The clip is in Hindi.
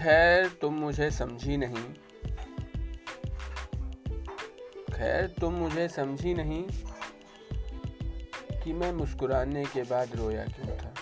खैर तुम तो मुझे समझी नहीं। खैर तुम मुझे समझी नहीं कि मैं मुस्कुराने के बाद रोया क्यों था।